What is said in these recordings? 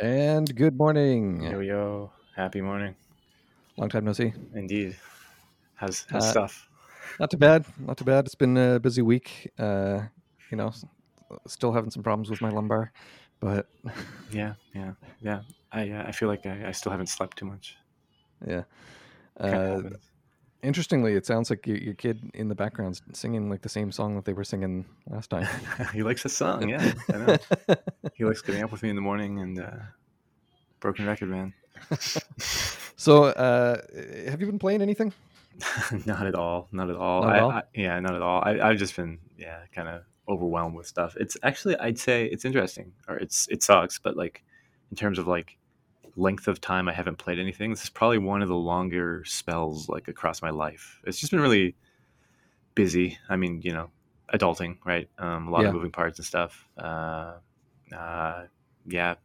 And good morning. Yo, yo. Happy morning. Long time no see. Indeed. How's, how's Uh, stuff? Not too bad. Not too bad. It's been a busy week. Uh, you know, still having some problems with my lumbar, but Yeah, yeah, yeah. I uh, I feel like I, I still haven't slept too much. yeah. Uh. Interestingly, it sounds like your, your kid in the background's singing like the same song that they were singing last time. he likes the song, yeah. I know. He likes getting up with me in the morning and uh, Broken Record Man. so, uh, have you been playing anything? not at all. Not at all. Not at I, all? I, yeah, not at all. I, I've just been, yeah, kind of overwhelmed with stuff. It's actually, I'd say it's interesting, or it's it sucks, but like in terms of like length of time I haven't played anything, this is probably one of the longer spells like across my life. It's just been really busy. I mean, you know, adulting, right? Um, a lot Yeah. of moving parts and stuff. Uh, uh, yeah,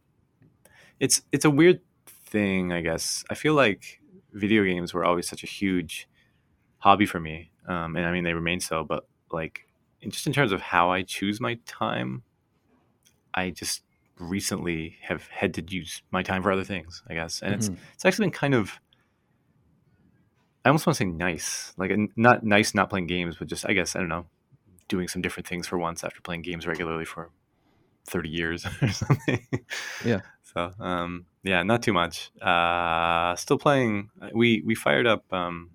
it's it's a weird thing, I guess. I feel like video games were always such a huge hobby for me, um, and I mean they remain so. But like, in, just in terms of how I choose my time, I just recently have had to use my time for other things, I guess, and it's Mhm. it's actually been kind of. I almost want to say nice, like not nice, not playing games, but just I guess I don't know, doing some different things for once after playing games regularly for thirty years or something. Yeah. So um, yeah, not too much. Uh, still playing. We we fired up um,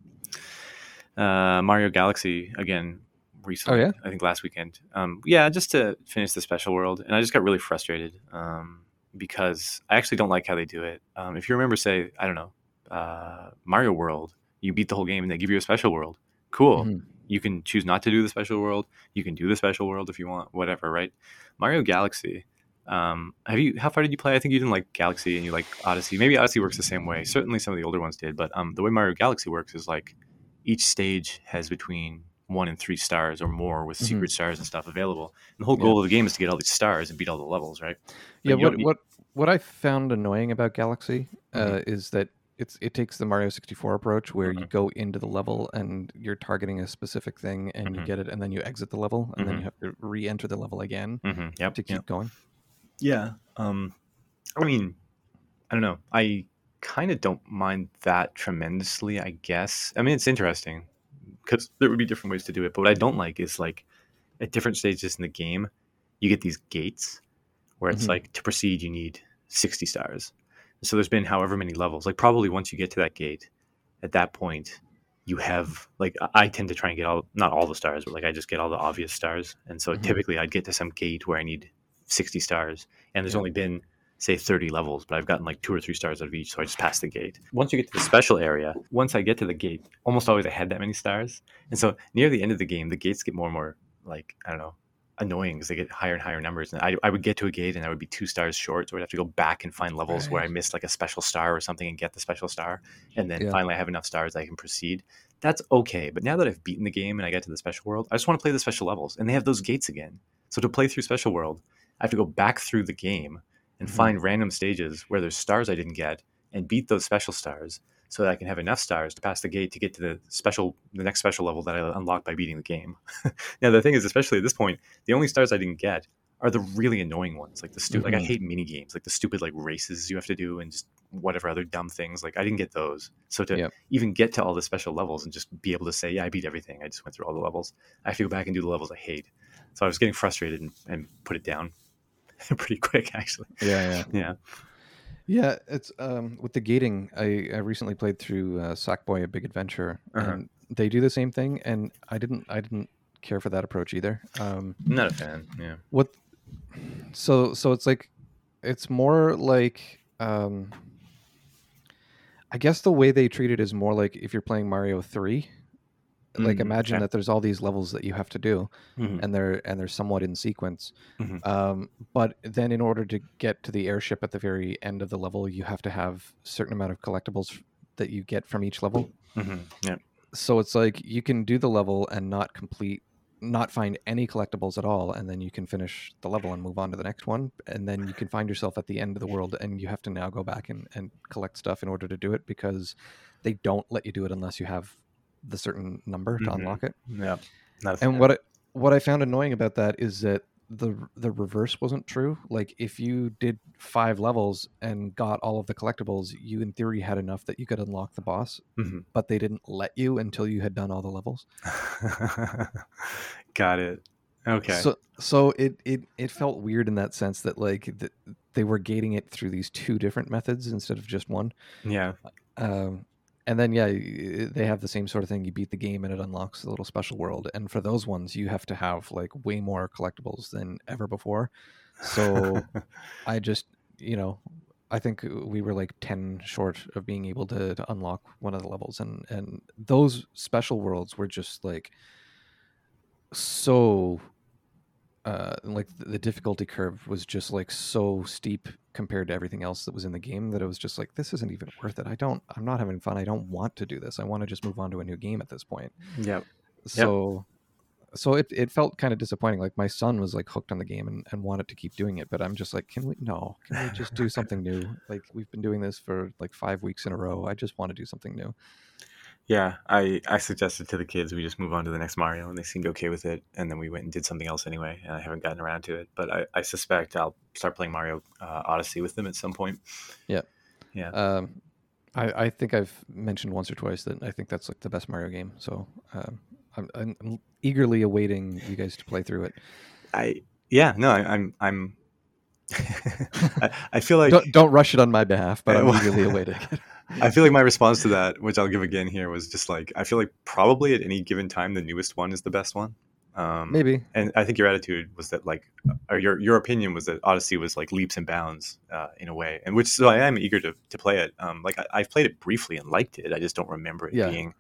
uh, Mario Galaxy again recently. Oh, yeah? I think last weekend. Um, yeah, just to finish the special world, and I just got really frustrated um, because I actually don't like how they do it. Um, if you remember, say I don't know, uh, Mario World, you beat the whole game and they give you a special world. Cool. Mhm. You can choose not to do the special world. You can do the special world if you want, whatever, right? Mario Galaxy. Um, have you? How far did you play? I think you didn't like Galaxy and you like Odyssey. Maybe Odyssey works the same way. Certainly, some of the older ones did. But um, the way Mario Galaxy works is like each stage has between one and three stars or more with Mhm. secret stars and stuff available. And the whole Yeah. goal of the game is to get all these stars and beat all the levels, right? But Yeah, what need- what what I found annoying about Galaxy uh, Mm-hmm. is that it's it takes the Mario 64 approach where you go into the level and you're targeting a specific thing and you Mhm. get it and then you exit the level and then Mhm. you have to re-enter the level again Mm-hmm. Yep. to keep yep. going. Yeah. Um, I mean, I don't know. I kind of don't mind that tremendously, I guess. I mean, it's interesting because there would be different ways to do it. But what I don't like is like at different stages in the game, you get these gates where it's Mhm. like to proceed, you need 60 stars. So there's been however many levels. Like, probably once you get to that gate, at that point, you have like I- tend to try and get all not all the stars, but like I just get all the obvious stars. And so Mhm. typically I'd get to some gate where I need 60 stars and there's Yeah. only been say 30 levels but i've gotten like two or three stars out of each so i just passed the gate. Once you get to the special area once i get to the gate almost always i had that many stars. And so near the end of the game the gates get more and more like i don't know annoying because they get higher and higher numbers. And I, I would get to a gate and i would be two stars short so i'd have to go back and find levels where i missed like a special star or something and get the special star. And then Yeah. finally i have enough stars i can proceed. That's okay but now that i've beaten the game and i get to the special world i just want to play the special levels and they have those gates again. So to play through special world I have to go back through the game and Mhm. find random stages where there's stars I didn't get and beat those special stars so that I can have enough stars to pass the gate to get to the special the next special level that I unlocked by beating the game. now the thing is, especially at this point, the only stars I didn't get are the really annoying ones. Like the stupid like I Mhm. hate mini games, like the stupid like races you have to do and just whatever other dumb things. Like I didn't get those. So to Yep. even get to all the special levels and just be able to say, Yeah, I beat everything. I just went through all the levels. I have to go back and do the levels I hate. So I was getting frustrated and, and put it down pretty quick actually. Yeah, yeah. Yeah. Yeah, it's um with the gating. I, I recently played through uh, Sackboy: A Big Adventure, Uh-huh. and they do the same thing. And I didn't I didn't care for that approach either. Um, not a fan. Yeah. what? So so it's like it's more like um, I guess the way they treat it is more like if you're playing Mario Three. Like Mm, imagine okay. that there's all these levels that you have to do, Mhm. and they're and they're somewhat in sequence. Mhm. Um, but then, in order to get to the airship at the very end of the level, you have to have a certain amount of collectibles that you get from each level. Mhm. Yeah. So it's like you can do the level and not complete, not find any collectibles at all, and then you can finish the level and move on to the next one. And then you can find yourself at the end of the world, and you have to now go back and, and collect stuff in order to do it because they don't let you do it unless you have the certain number to Mhm. unlock it. Yeah. And what I, what I found annoying about that is that the the reverse wasn't true. Like if you did five levels and got all of the collectibles, you in theory had enough that you could unlock the boss, Mhm. but they didn't let you until you had done all the levels. Got it. Okay. So so it it it felt weird in that sense that like th- they were gating it through these two different methods instead of just one. yeah. Um, and then yeah, they have the same sort of thing. You beat the game and it unlocks a little special world. And for those ones, you have to have like way more collectibles than ever before. So I just you know I think we were like ten short of being able to, to unlock one of the levels, and and those special worlds were just like so uh like the the difficulty curve was just like so steep compared to everything else that was in the game that it was just like this isn't even worth it. I don't i'm not having fun. I don't want to do this. I want to just move on to a new game at this point. Yep. so so it, it felt kind of disappointing. Like my son was like hooked on the game and, and wanted to keep doing it but i'm just like can we no. Can we just do something new? Like we've been doing this for like five weeks in a row. I just want to do something new Yeah, I, I suggested to the kids we just move on to the next Mario, and they seemed okay with it. And then we went and did something else anyway, and I haven't gotten around to it. But I, I suspect I'll start playing Mario uh, Odyssey with them at some point. Yeah, um I, I think I've mentioned once or twice that I think that's like the best Mario game. So um, I'm, I'm, I'm eagerly awaiting you guys to play through it. I yeah no I, I'm I'm I, I feel like don't, don't rush it on my behalf, but I'm eagerly awaiting it. I feel like my response to that, which I'll give again here, was just like I feel like probably at any given time the newest one is the best one. Um, Maybe. and I think your attitude was that like, or your your opinion was that Odyssey was like leaps and bounds uh, in a way, and which so I am eager to, to play it. Um, like I, I've played it briefly and liked it. I just don't remember it Yeah. being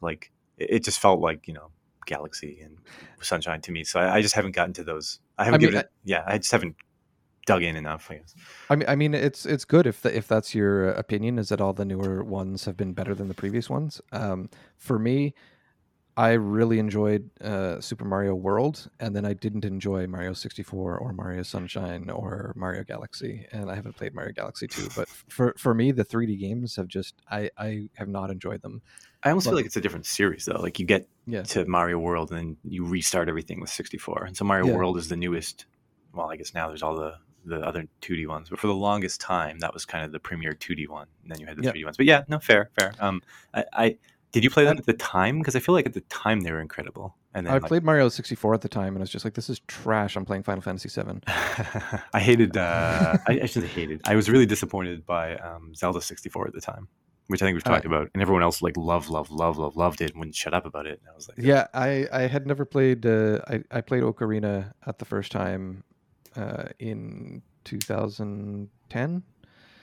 like it, it just felt like you know Galaxy and Sunshine to me. So I, I just haven't gotten to those. I haven't I mean, given it. Yeah, I just haven't dug in enough. I guess. I mean, I mean, it's it's good if the, if that's your opinion. Is that all the newer ones have been better than the previous ones? Um, for me, I really enjoyed uh, Super Mario World, and then I didn't enjoy Mario sixty four or Mario Sunshine or Mario Galaxy, and I haven't played Mario Galaxy two. But for for me, the three D games have just I I have not enjoyed them. I almost feel like it's a different series though. Like you get Yeah, to Mario World and then you restart everything with 64. And so Mario Yeah. World is the newest. Well, I guess now there's all the the other 2D ones, but for the longest time that was kind of the premier 2D one. And then you had the Yeah. 3D ones. But yeah, no, fair, fair. Um, I, I did you play them at the time? Because I feel like at the time they were incredible. And then I like, played Mario sixty four at the time, and I was just like, this is trash. I'm playing Final Fantasy seven. I hated. Uh, I, I shouldn't say hated. I was really disappointed by um, Zelda 64 at the time, which I think we've Uh, talked about, and everyone else like love, love, love, love, loved it and wouldn't shut up about it. And I was like, Yeah, I, I had never played. Uh, I I played Ocarina at the first time uh, in 2010,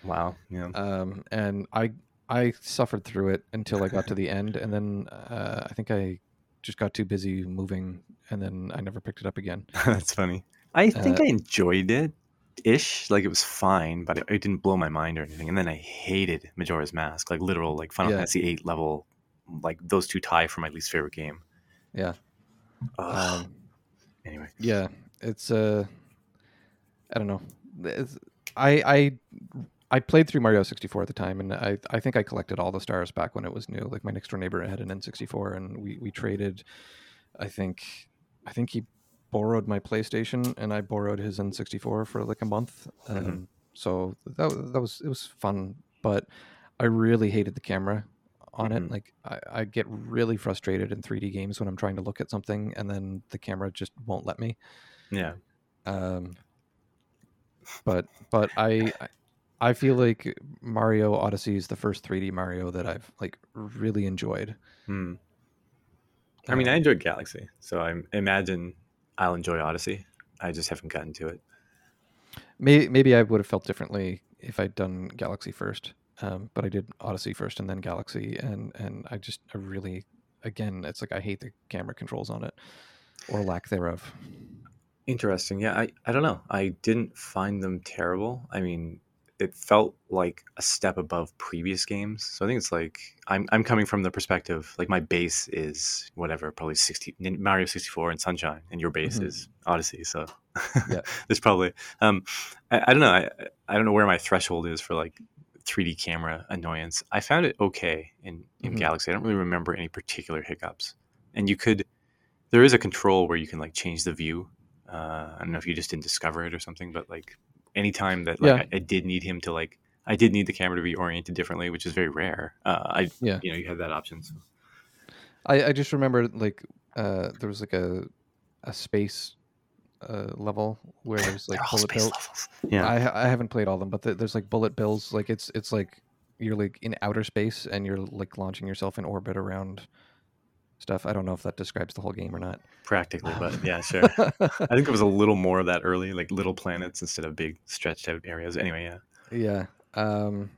wow, yeah. um, and I I suffered through it until I got to the end, and then uh, I think I just got too busy moving, and then I never picked it up again. That's funny. I think Uh, I enjoyed it ish. Like it was fine, but it, it didn't blow my mind or anything. And then I hated Majora's Mask, like literal, like Final Yeah. Fantasy VIII level. Like those two tie for my least favorite game. Yeah. Ugh. Um, anyway, yeah, it's uh, I don't know. It's, I I I played through Mario 64 at the time, and I I think I collected all the stars back when it was new. Like my next door neighbor had an N64, and we we traded. I think I think he borrowed my PlayStation, and I borrowed his N64 for like a month. Um, Mhm. So that that was it was fun, but I really hated the camera on Mhm. it. Like I, I get really frustrated in 3D games when I'm trying to look at something, and then the camera just won't let me. yeah. Um, but but I I- feel like Mario Odyssey is the first 3D Mario that I've like really enjoyed. Hmm. I mean, Uh, I enjoyed Galaxy, so I imagine I'll enjoy Odyssey. I just haven't gotten to it. Maybe maybe I would have felt differently if I'd done Galaxy first. Um, but I did Odyssey first and then Galaxy, and and I just I really again it's like I hate the camera controls on it or lack thereof. Interesting. Yeah, I, I don't know. I didn't find them terrible. I mean, it felt like a step above previous games. So I think it's like I'm I'm coming from the perspective like my base is whatever, probably 60 Nin- Mario 64 and Sunshine and your base Mhm. is Odyssey. So Yeah. there's probably um I, I don't know. I I don't know where my threshold is for like 3D camera annoyance. I found it okay in in Mhm. Galaxy. I don't really remember any particular hiccups. And you could there is a control where you can like change the view Uh, I don't know if you just didn't discover it or something, but like anytime that like Yeah. I, I did need him to like I did need the camera to be oriented differently, which is very rare. Uh, I Yeah. you know you had that option. So. I, I just remember like uh, there was like a a space uh, level where there's like bullet bills. levels. Yeah. I I haven't played all of them, but th- there's like bullet bills. Like it's it's like you're like in outer space and you're like launching yourself in orbit around stuff. I don't know if that describes the whole game or not. Practically, but yeah, sure. I think it was a little more of that early, like little planets instead of big stretched out areas. Anyway, yeah. yeah. Um,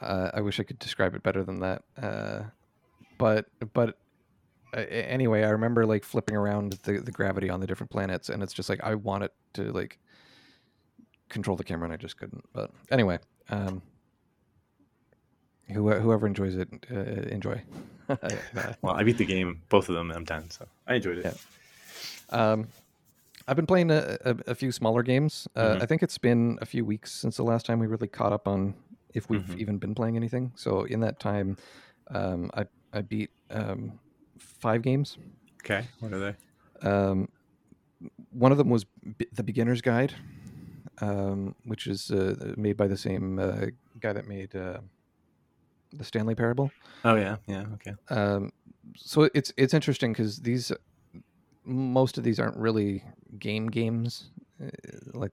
uh, I wish I could describe it better than that. Uh, but but uh, anyway, I remember like flipping around the, the gravity on the different planets, and it's just like I want it to like control the camera, and I just couldn't. But anyway, um, whoever, whoever enjoys it, uh, enjoy. Uh, Well, I beat the game, both of them, and I'm done. So I enjoyed it. Yeah. um, I've been playing a, a, a few smaller games. Uh, Mhm. I think it's been a few weeks since the last time we really caught up on if we've Mhm. even been playing anything. So in that time, um, I I beat um, five games. Okay, what are they? Um, one of them was B- the Beginner's Guide, um, which is uh, made by the same uh, guy that made uh, the Stanley Parable. Oh yeah, yeah, okay. Um, so it's it's interesting because these most of these aren't really game games, uh, like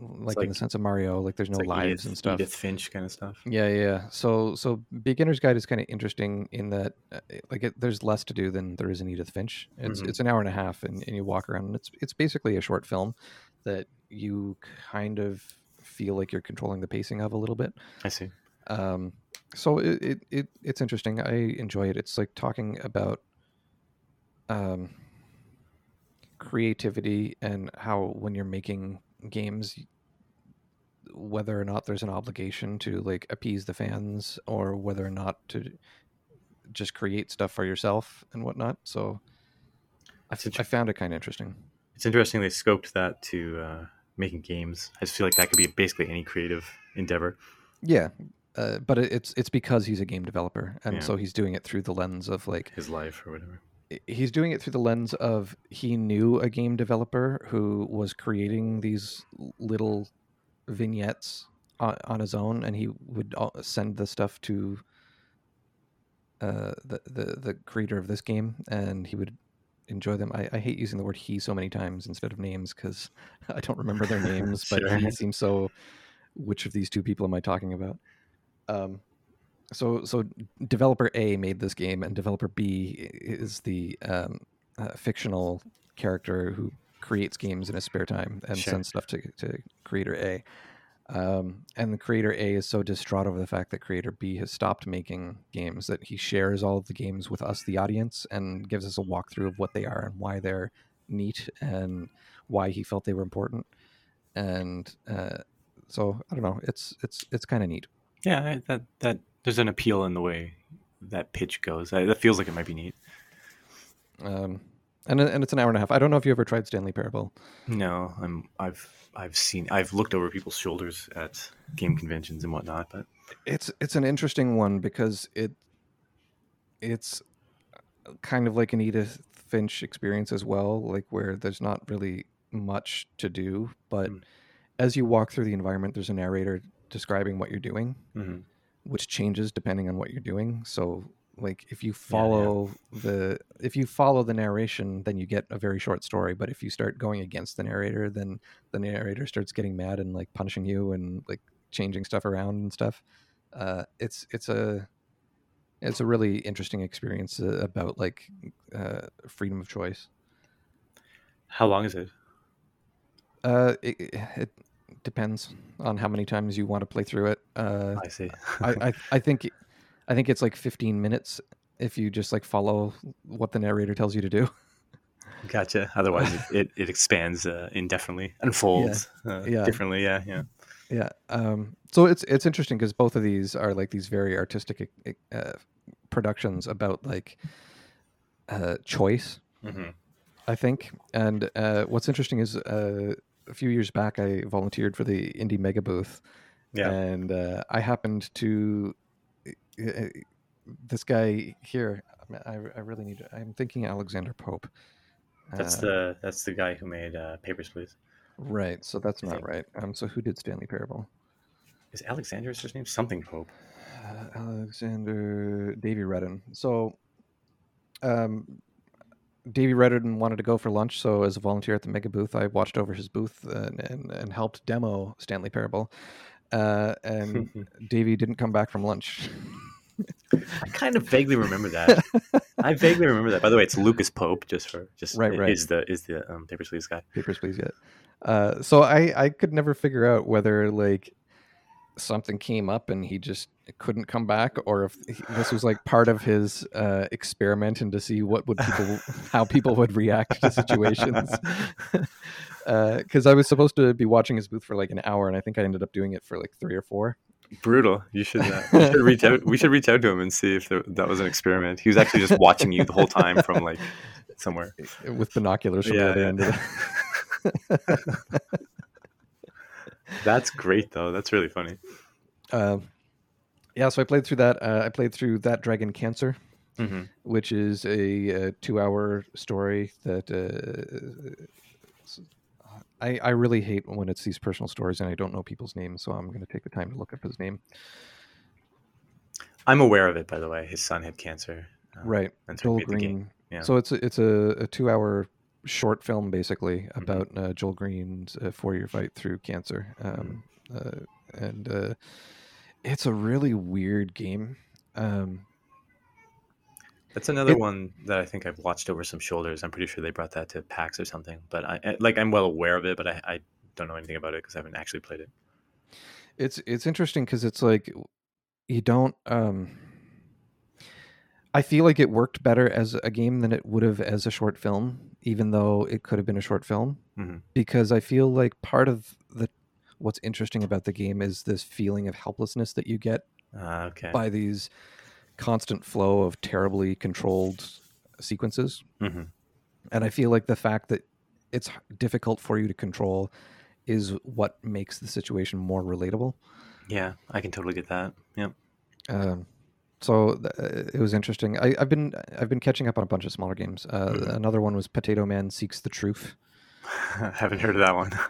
like, in the sense of Mario. Like there's no like lives Edith, and stuff. Edith Finch kind of stuff. Yeah, yeah. So, so beginner's guide is kind of interesting in that, uh, like, it, there's less to do than there is in Edith Finch. It's Mhm. it's an hour and a half, and, and you walk around, and it's it's basically a short film that you kind of feel like you're controlling the pacing of a little bit. I see. Um, so it, it, it it's interesting. I enjoy it. It's like talking about um, creativity and how when you're making games, whether or not there's an obligation to like appease the fans or whether or not to just create stuff for yourself and whatnot. So I, I found it kind of interesting. It's interesting they scoped that to uh, making games. I just feel like that could be basically any creative endeavor. Yeah. Uh, but it's it's because he's a game developer, and Yeah. so he's doing it through the lens of like His life or whatever. he's doing it through the lens of he knew a game developer who was creating these little vignettes on, on his own and he would send the stuff to uh, the, the the creator of this game and he would enjoy them I, I hate using the word he so many times instead of names because i don't remember their names but Sure. he seems so which of these two people am i talking about um, so so developer A made this game, and developer B is the um, uh, fictional character who creates games in his spare time and Sure. sends stuff to, to creator A. Um, and the creator A is so distraught over the fact that creator B has stopped making games that he shares all of the games with us, the audience, and gives us a walkthrough of what they are and why they're neat and why he felt they were important. And uh, so I don't know, it's it's it's kind of neat. Yeah, that that there's an appeal in the way that pitch goes. I, that feels like it might be neat. Um, and and it's an hour and a half. I don't know if you ever tried Stanley Parable. No, I'm I've I've seen I've looked over people's shoulders at game conventions and whatnot, but It's it's an interesting one because it it's kind of like an Edith Finch experience as well, like where there's not really much to do, but Mm. as you walk through the environment, there's a narrator describing what you're doing, Mhm. which changes depending on what you're doing. So like if you yeah. follow the if you follow the narration then you get a very short story but if you start going against the narrator then the narrator starts getting mad and like punishing you and like changing stuff around and stuff uh it's it's a it's a really interesting experience uh, about like uh freedom of choice how long is it? uh it, it depends on how many times you want to play through it uh I see. I, I I think I think it's like 15 minutes if you just like follow what the narrator tells you to do. gotcha. Otherwise, it, it, it expands uh, indefinitely, unfolds uh, Yeah. differently. Yeah, yeah. Yeah. Um, so it's it's interesting because both of these are like these very artistic uh, productions about like uh, choice. hmm I think. And uh, what's interesting is uh, a few years back I volunteered for the Indie Mega Booth, Yeah. and uh, I happened to uh, this guy here. I, I really need. I'm thinking Alexander Pope. That's Uh, the that's the guy who made uh, Papers, Please. right. So that's not right. Um, so who did Stanley Parable? Is Alexander his name? Something Pope. Uh, Alexander Davey Wreden. So, um, Davey Wreden wanted to go for lunch, so as a volunteer at the Mega Booth, I watched over his booth and and, and helped demo Stanley Parable. Uh, and Davey didn't come back from lunch. I kind of vaguely remember that. I vaguely remember that. By the way, it's Lucas Pope. Just for just Right, right. is the is the um, Papers, Please guy. Papers, please, yet. Uh, so I I could never figure out whether like something came up and he just couldn't come back, or if he- this was like part of his uh, experiment and to see what would people how people would react to situations. Because I was supposed to be watching his booth for like an hour, and I think I ended up doing it for like three or four. Brutal. You should uh, you should reach out. We should reach out to him and see if there, that was an experiment. He was actually just watching you the whole time from like somewhere. with binoculars from Yeah, the other yeah. end. That's great though. That's really funny. Uh, yeah, so I played through that. Uh, I played through that Dragon Cancer. hmm which is a, uh two-hour story that uh, I, I really hate when it's these personal stories and I don't know people's names, so I'm going to take the time to look up his name. I'm aware of it, by the way. His son had cancer. um, right, And so Joel he made the game. Green. Yeah. So it's a, it's a, a two-hour short film basically Mm-hmm. about uh, Joel Green's uh, four-year fight through cancer, um, Mm-hmm. uh, and uh, it's a really weird game. Um, That's another It- one that I think I've watched over some shoulders. I'm pretty sure they brought that to PAX or something. But I I- like I'm well aware of it, but I, I don't know anything about it because I haven't actually played it. it's it's interesting because it's like you don't um i feel like it worked better as a game than it would have as a short film even though it could have been a short film Mhm. because i feel like part of the what's interesting about the game is this feeling of helplessness that you get Uh, okay. by these constant flow of terribly controlled sequences hmm and i feel like the fact that it's difficult for you to control is what makes the situation more relatable Yeah, I can totally get that. Yep. Um, so th- uh, it was interesting. I, I've been I've been catching up on a bunch of smaller games. Uh, Mhm. Another one was Potato Man Seeks the Truth. haven't heard of that one.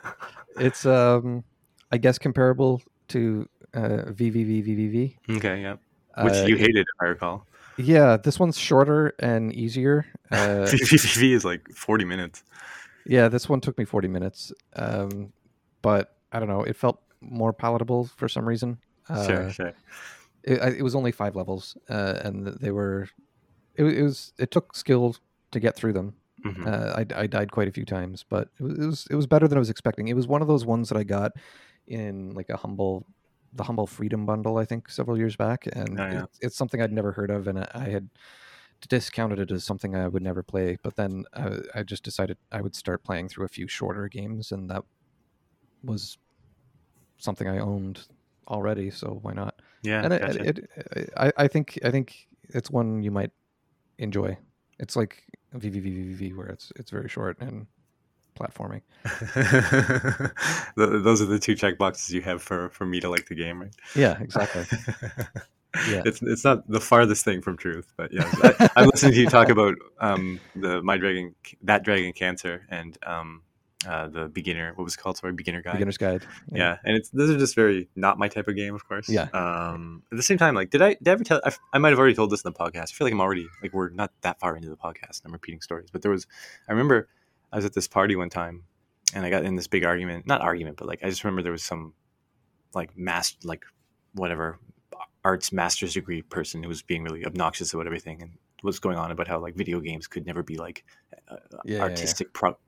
It's um, I guess comparable to uh, VVVVVV. okay, yeah. Which Uh, you hated, if I recall. Yeah, this one's shorter and easier. Uh, VVV is like 40 minutes. yeah, this one took me forty minutes. Um, but I don't know, it felt more palatable for some reason. Uh, sure, sure. It, it was only five levels, uh, and they were. It, it was. It took skill to get through them. Mhm. Uh, I, I died quite a few times, but it was, it was it was better than I was expecting. It was one of those ones that I got in like a humble, the humble freedom bundle, I think, several years back, and Oh, yeah. it's, it's something I'd never heard of, and I, I had discounted it as something I would never play. But then I, I just decided I would start playing through a few shorter games, and that was something I owned already. So why not? Yeah, and it, gotcha. it, it, I, I think I think it's one you might enjoy. It's like VVVVV where it's it's very short and platforming. Those are the two check boxes you have for, for me to like the game, right? Yeah, exactly. Yeah. It's it's not the farthest thing from truth, but yeah, I, I listened to you talk about um, the my dragon that dragon cancer and um, uh, the beginner what was it called sorry beginner guide Beginner's Guide. yeah. and it's those are just very not my type of game of course Yeah. um at the same time like did i did i ever tell I, I might have already told this in the podcast i feel like i'm already like we're not that far into the podcast and i'm repeating stories but there was i remember i was at this party one time and i got in this big argument not argument but like i just remember there was some like mass like whatever arts master's degree person who was being really obnoxious about everything and was going on about how like video games could never be like uh, Yeah, yeah, yeah. artistic pro-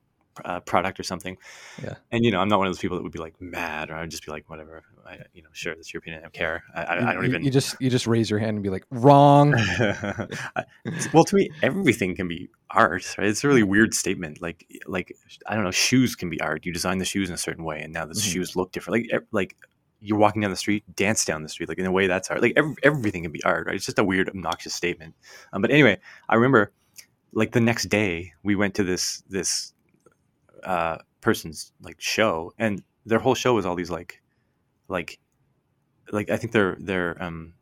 uh, product or something. Yeah. and you know i'm not one of those people that would be like mad or i'd just be like whatever. I, you know sure that's your opinion i don't care. I, I, I don't You- even You just you just raise your hand and be like wrong. Well to me everything can be art right? It's a really weird statement. Like like i don't know shoes can be art. You design the shoes in a certain way and now the Mhm. shoes look different. Like like you're walking down the street dance down the street like in a way that's art. Like every, everything can be art right? It's just a weird obnoxious statement. Um, but anyway i remember like the next day we went to this this uh person's like show and their whole show was all these like like like i think their their um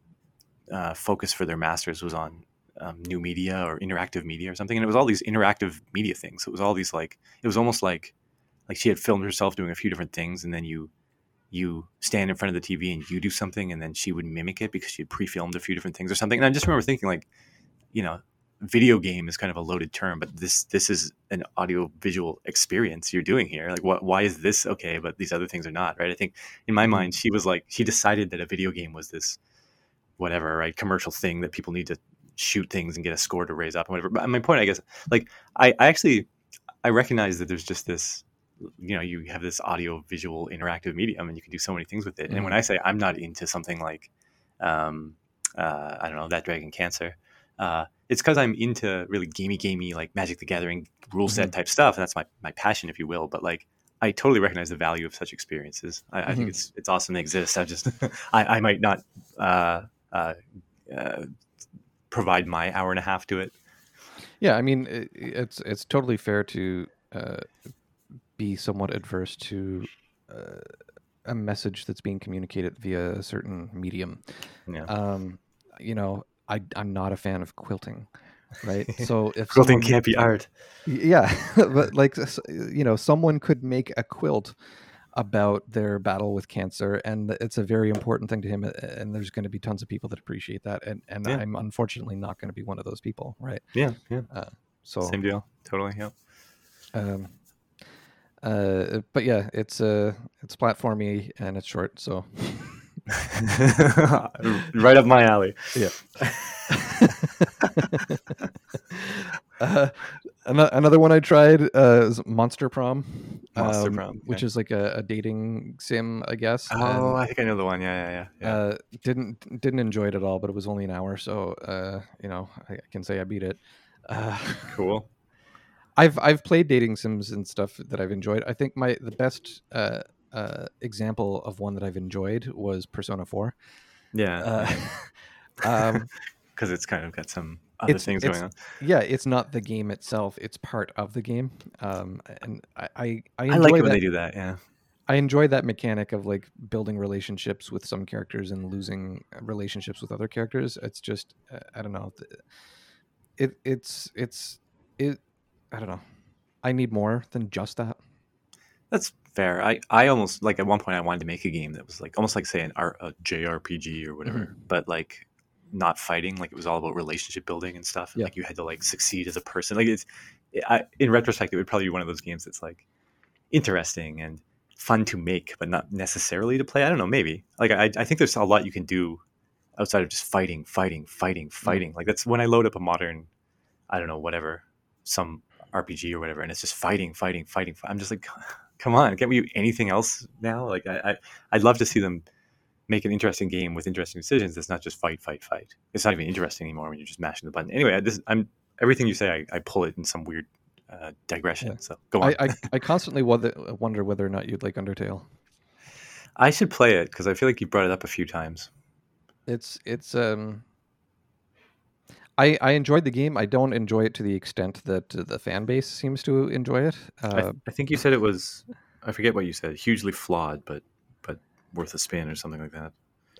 uh focus for their masters was on um, new media or interactive media or something, and it was all these interactive media things. It was all these like it was almost like like she had filmed herself doing a few different things, and then you you stand in front of the TV and you do something, and then she would mimic it because she had pre-filmed a few different things or something. And I just remember thinking like, you know, video game is kind of a loaded term, but this this is an audio visual experience you're doing here. Like, what? Why is this okay, but these other things are not? Right? I think in my mind, she was like, she decided that a video game was this whatever, right, commercial thing that people need to shoot things and get a score to raise up and whatever. But my point, I guess, like I, I actually I recognize that there's just this you know you have this audio visual interactive medium and you can do so many things with it mm-hmm. and when i say i'm not into something like um, uh, i don't know that dragon cancer uh, it's because i'm into really gamey gamey like magic the gathering rule mm-hmm. set type stuff and that's my, my passion if you will but like i totally recognize the value of such experiences i, mm-hmm. I think mm-hmm. it's it's awesome to exist i just I, I might not uh, uh, uh, provide my hour and a half to it yeah i mean it, it's it's totally fair to uh, be somewhat adverse to uh, a message that's being communicated via a certain medium. Yeah. Um, you know, I, I'm not a fan of quilting, right? So if quilting someone, can't be art, yeah, but like you know, someone could make a quilt about their battle with cancer, and it's a very important thing to him. And there's going to be tons of people that appreciate that, and and yeah. I'm unfortunately not going to be one of those people, right? Yeah, yeah. Uh, so same deal, totally, yeah. Um, uh, but yeah, it's uh, it's platformy and it's short, so right up my alley. Yeah. uh, another one I tried uh, is Monster Prom. Monster um, Prom, which is like a, a, dating sim, I guess. Oh, and, I think I know the one. Yeah, yeah, yeah. Uh, didn't didn't enjoy it at all, but it was only an hour, so uh, you know I, can say I beat it. Uh, cool. I've I've played dating sims and stuff that I've enjoyed. I think my the best uh, example of one that I've enjoyed was Persona Four. Yeah, because uh, um, it's kind of got some other it's, things it's, going on. Yeah, it's not the game itself; it's part of the game. Um, and I I, I, I like when that. they do that. Yeah, I enjoy that mechanic of like building relationships with some characters and losing relationships with other characters. It's just uh, I don't know. It it's it's it I don't know. I need more than just that. That's fair. I, I almost like at one point I wanted to make a game that was like almost like say an R, a JRPG or whatever, mm-hmm. but like not fighting. Like it was all about relationship building and stuff. And yeah. like you had to like succeed as a person. Like it's I, in retrospect, it would probably be one of those games that's like interesting and fun to make, but not necessarily to play. I don't know. Maybe like I I think there's a lot you can do outside of just fighting, fighting, fighting, mm. fighting. Mm-hmm. Like that's when I load up a modern, I don't know, whatever, some RPG or whatever, and it's just fighting, fighting, fighting. I'm just like, come on, can't we do anything else now? Like, I, I would love to see them make an interesting game with interesting decisions. That's not just fight, fight, fight. It's not even interesting anymore when you're just mashing the button. Anyway, this, I'm everything you say, I, I pull it in some weird uh, digression. Yeah. So go on. I, I, I constantly wonder whether or not you'd like Undertale. I should play it because I feel like you brought it up a few times. It's it's um I, I enjoyed the game. I don't enjoy it to the extent that the fan base seems to enjoy it. Uh, I, th- I, think you said it was. I forget what you said. Hugely flawed, but but worth a spin or something like that.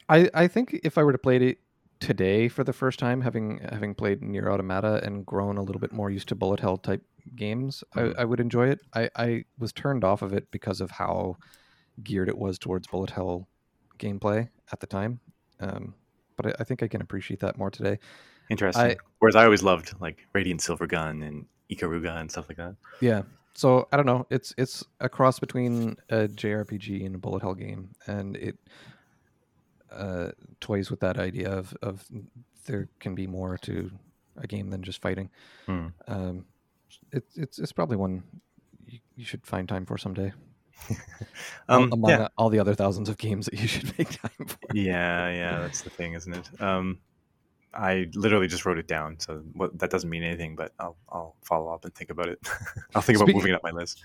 I, I think if I were to play it today for the first time, having having played NieR: Automata and grown a little bit more used to bullet hell type games, mm-hmm. I, I would enjoy it. I, I was turned off of it because of how geared it was towards bullet hell gameplay at the time. Um, but I, I think I can appreciate that more today. Interesting. I, Whereas I always loved like Radiant Silvergun and Ikaruga and stuff like that. Yeah. So I don't know. It's it's a cross between a JRPG and a bullet hell game, and it uh, toys with that idea of of there can be more to a game than just fighting. Hmm. Um, it, it's it's probably one you, you should find time for someday. um, among yeah. all the other thousands of games that you should make time for. Yeah, yeah, that's the thing, isn't it? Um, I literally just wrote it down, so what, that doesn't mean anything. But I'll I'll follow up and think about it. I'll think about moving it up my list.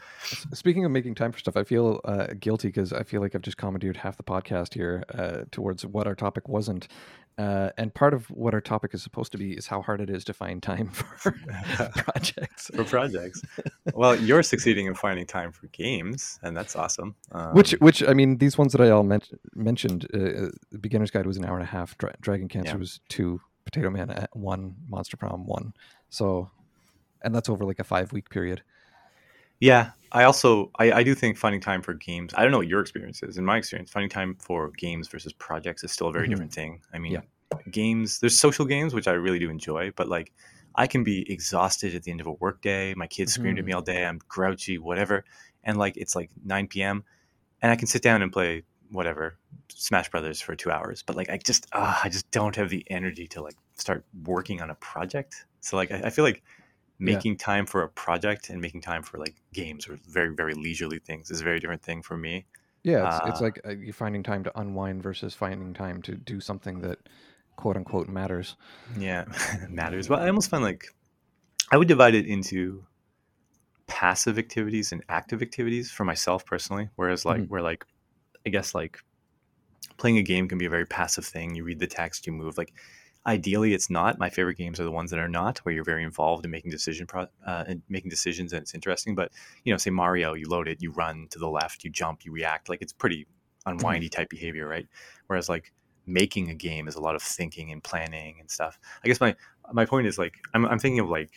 Speaking of making time for stuff, I feel uh, guilty because I feel like I've just commandeered half the podcast here uh, towards what our topic wasn't. Uh, and part of what our topic is supposed to be is how hard it is to find time for projects. for projects. well, you're succeeding in finding time for games, and that's awesome. Um, which, which I mean, these ones that I all men- mentioned, uh, uh, the beginner's guide was an hour and a half. Dra- Dragon Cancer yeah. was two. Potato Man at one. Monster Prom one. So, and that's over like a five week period. Yeah, I also I, I do think finding time for games. I don't know what your experience is. In my experience, finding time for games versus projects is still a very mm-hmm. different thing. I mean, yeah. games. There's social games which I really do enjoy, but like I can be exhausted at the end of a work day. My kids mm-hmm. screamed at me mm-hmm. all day. I'm grouchy, whatever, and like it's like 9 p.m. and I can sit down and play whatever Smash Brothers for two hours. But like I just uh, I just don't have the energy to like start working on a project. So like I, I feel like making yeah. time for a project and making time for like games or very very leisurely things is a very different thing for me yeah it's, uh, it's like uh, you finding time to unwind versus finding time to do something that quote unquote matters yeah matters but i almost find like i would divide it into passive activities and active activities for myself personally whereas like mm-hmm. where like i guess like playing a game can be a very passive thing you read the text you move like Ideally, it's not. My favorite games are the ones that are not, where you're very involved in making decision pro- uh, and making decisions, and it's interesting. But you know, say Mario, you load it, you run to the left, you jump, you react. Like it's pretty mm-hmm. unwindy type behavior, right? Whereas like making a game is a lot of thinking and planning and stuff. I guess my my point is like I'm, I'm thinking of like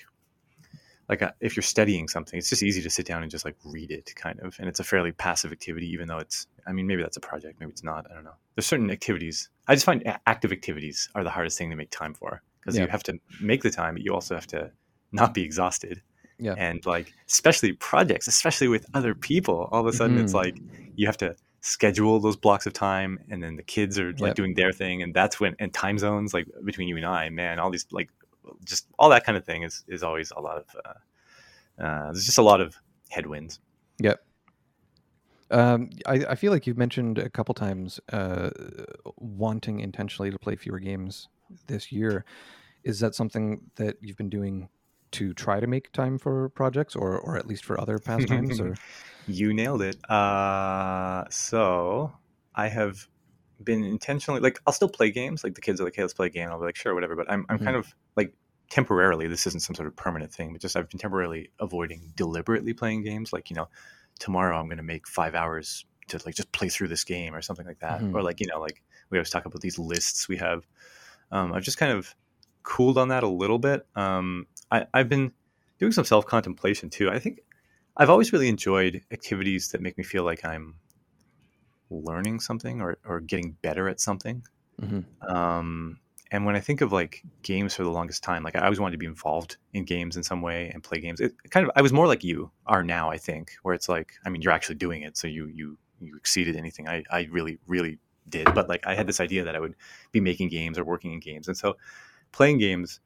like a, uh, if you're studying something, it's just easy to sit down and just like read it, kind of, and it's a fairly passive activity, even though it's. I mean, maybe that's a project, maybe it's not. I don't know. There's certain activities. I just find active activities are the hardest thing to make time for because yeah. you have to make the time, but you also have to not be exhausted. Yeah. And like, especially projects, especially with other people, all of a sudden mm-hmm. it's like you have to schedule those blocks of time and then the kids are like yep. doing their thing and that's when and time zones like between you and I man all these like just all that kind of thing is is always a lot of uh, uh, there's just a lot of headwinds. Yep. Um, I, I feel like you've mentioned a couple times uh, wanting intentionally to play fewer games this year. Is that something that you've been doing to try to make time for projects, or or at least for other pastimes? or you nailed it. Uh, so I have been intentionally like I'll still play games. Like the kids are like, "Hey, let's play a game." I'll be like, "Sure, whatever." But I'm I'm mm-hmm. kind of like temporarily. This isn't some sort of permanent thing, but just I've been temporarily avoiding deliberately playing games. Like you know, tomorrow I'm going to make five hours to like just play through this game or something like that. Mm-hmm. Or like you know, like we always talk about these lists we have. Um, I've just kind of cooled on that a little bit. Um, I, I've been doing some self contemplation too. I think I've always really enjoyed activities that make me feel like I'm learning something or, or getting better at something. Mm-hmm. Um, and when I think of like games for the longest time, like I always wanted to be involved in games in some way and play games. It kind of I was more like you are now, I think, where it's like I mean you're actually doing it, so you you you exceeded anything I I really really did. But like I had this idea that I would be making games or working in games, and so playing games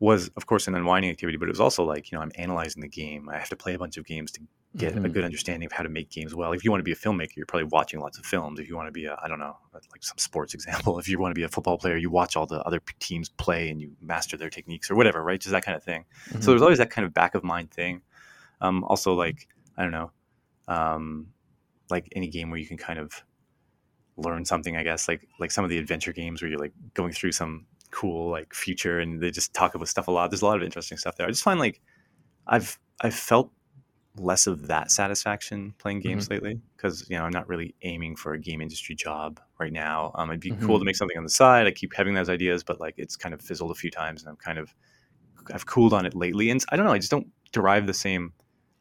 was of course an unwinding activity, but it was also like, you know, I'm analyzing the game. I have to play a bunch of games to get mm-hmm. a good understanding of how to make games well. If you want to be a filmmaker, you're probably watching lots of films. If you want to be a, I don't know, like some sports example, if you want to be a football player, you watch all the other teams play and you master their techniques or whatever, right? Just that kind of thing. Mm-hmm. So there's always that kind of back of mind thing. Um, also, like, I don't know, um, like any game where you can kind of learn something, I guess, like, like some of the adventure games where you're like going through some cool like future and they just talk about stuff a lot. There's a lot of interesting stuff there. I just find like I've I've felt less of that satisfaction playing games mm-hmm. lately because you know I'm not really aiming for a game industry job right now. Um, it'd be mm-hmm. cool to make something on the side. I keep having those ideas, but like it's kind of fizzled a few times, and I'm kind of I've cooled on it lately. And I don't know, I just don't derive the same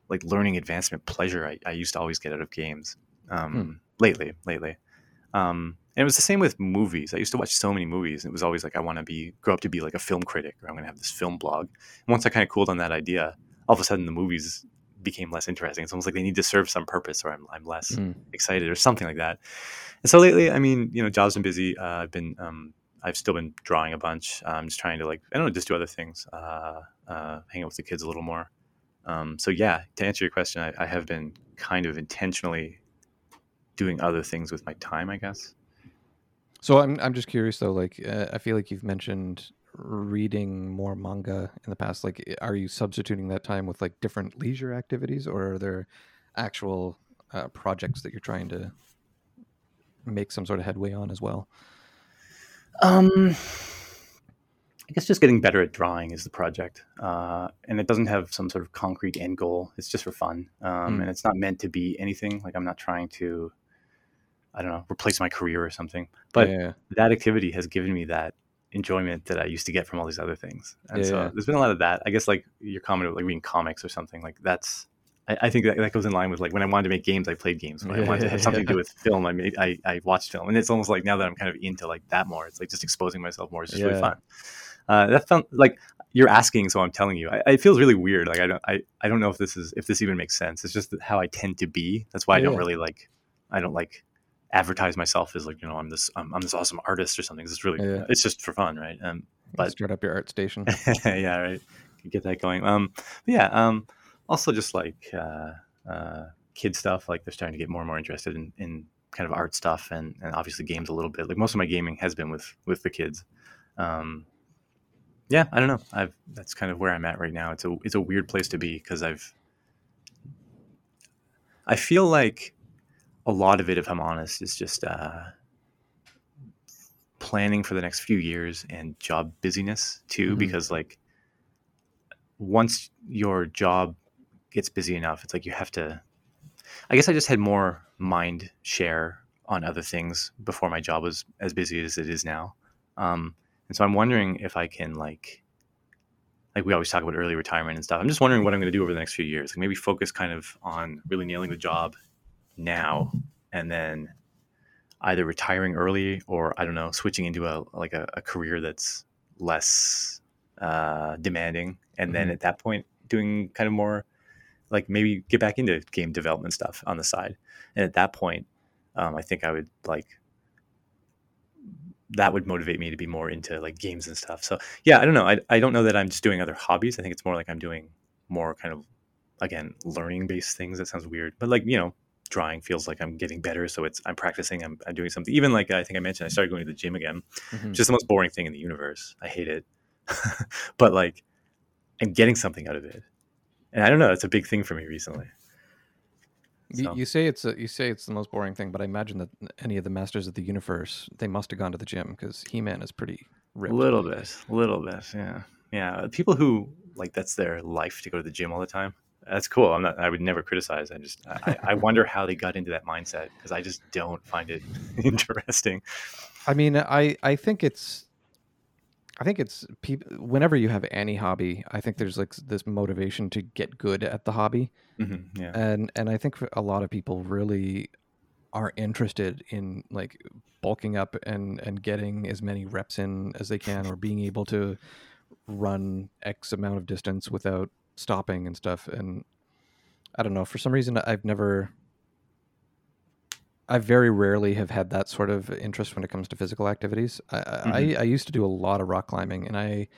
like learning advancement pleasure I, I used to always get out of games um, hmm. lately. Lately, um, and it was the same with movies. I used to watch so many movies, and it was always like I want to be grow up to be like a film critic, or I'm going to have this film blog. And once I kind of cooled on that idea, all of a sudden the movies became less interesting. It's almost like they need to serve some purpose, or I'm I'm less mm. excited, or something like that. And so lately, I mean, you know, jobs been busy. Uh, I've been um, I've still been drawing a bunch. I'm just trying to like I don't know, just do other things, uh, uh, hang out with the kids a little more. Um, so yeah, to answer your question, I, I have been kind of intentionally doing other things with my time, I guess. So I'm I'm just curious though. Like uh, I feel like you've mentioned reading more manga in the past. Like, are you substituting that time with like different leisure activities, or are there actual uh, projects that you're trying to make some sort of headway on as well? Um, I guess just getting better at drawing is the project, uh, and it doesn't have some sort of concrete end goal. It's just for fun, um, Mm. and it's not meant to be anything. Like I'm not trying to, I don't know, replace my career or something. But yeah, that activity has given me that enjoyment that I used to get from all these other things. And Yeah, so yeah. there's been a lot of that. I guess like your comment of like reading comics or something like that's. I, I think that, that goes in line with like when I wanted to make games, I played games. When I wanted to have something to do with film, I made I, I watched film, and it's almost like now that I'm kind of into like that more. It's like just exposing myself more. It's just really fun. Uh, that felt like you're asking, so I'm telling you. I, it feels really weird. Like I don't I, I don't know if this is if this even makes sense. It's just how I tend to be. That's why I don't really like. I don't like advertise myself as like you know I'm this I'm, I'm this awesome artist or something. It's really Yeah. it's just for fun, right? Um, but- start up your ArtStation. yeah, right. Get that going. Um, but yeah. Um, also just like uh, uh, kid stuff. Like they're starting to get more and more interested in, in kind of art stuff and, and obviously games a little bit. Like most of my gaming has been with with the kids. Um, yeah, I don't know. I've that's kind of where I'm at right now. It's a it's a weird place to be because I've I feel like a lot of it, if I'm honest, is just uh, planning for the next few years and job busyness too. Mhm. Because like once your job gets busy enough, it's like you have to. I guess I just had more mind share on other things before my job was as busy as it is now. Um, and so I'm wondering if I can like, like we always talk about early retirement and stuff. I'm just wondering what I'm going to do over the next few years. Like maybe focus kind of on really nailing the job now, and then either retiring early or I don't know, switching into a like a, a career that's less uh, demanding, and then Mhm. at that point doing kind of more like maybe get back into game development stuff on the side. And at that point, um, I think I would like that would motivate me to be more into like games and stuff. So yeah, I don't know. I, I don't know that I'm just doing other hobbies. I think it's more like I'm doing more kind of again learning based things. That sounds weird, but like you know, drawing feels like I'm getting better. So it's I'm practicing. I'm, I'm doing something. Even like I think I mentioned, I started going to the gym again, Mhm. Just the most boring thing in the universe. I hate it, but like I'm getting something out of it, and I don't know. It's a big thing for me recently. You, So- you say it's a, you say it's the most boring thing, but I imagine that any of the masters of the universe they must have gone to the gym because He Man is pretty ripped. A little bit, a little bit, yeah, yeah. People who like that's their life to go to the gym all the time. That's cool. I'm not. I would never criticize. I just I, I wonder how they got into that mindset because I just don't find it interesting. I mean, I I think it's I think it's people. Whenever you have any hobby, I think there's like this motivation to get good at the hobby, hmm yeah, and and I think a lot of people really are interested in like bulking up and and getting as many reps in as they can, or being able to run X amount of distance without stopping and stuff. And I don't know, for some reason, I've never. I very rarely have had that sort of interest when it comes to physical activities. I, I, I used to do a lot of rock climbing, and I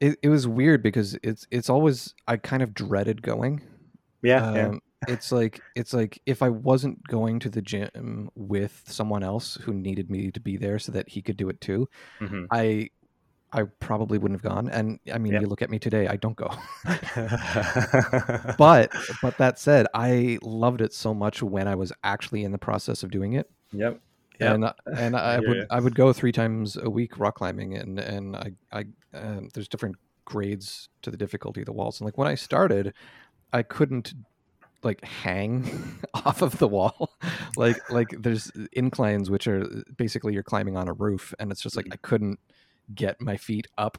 it, it was weird because it's it's always I kind of dreaded going. yeah, yeah. Um, it's like it's like if I wasn't going to the gym with someone else who needed me to be there so that he could do it too, Mhm. I I probably wouldn't have gone. And I mean, Yeah. you look at me today, I don't go. but but that said, I loved it so much when I was actually in the process of doing it. yep, yep. And and I would ya. I would go three times a week rock climbing, and and I I um, there's different grades to the difficulty of the walls. And like when I started, I couldn't like hang off of the wall like like there's inclines which are basically you're climbing on a roof and it's just like i couldn't get my feet up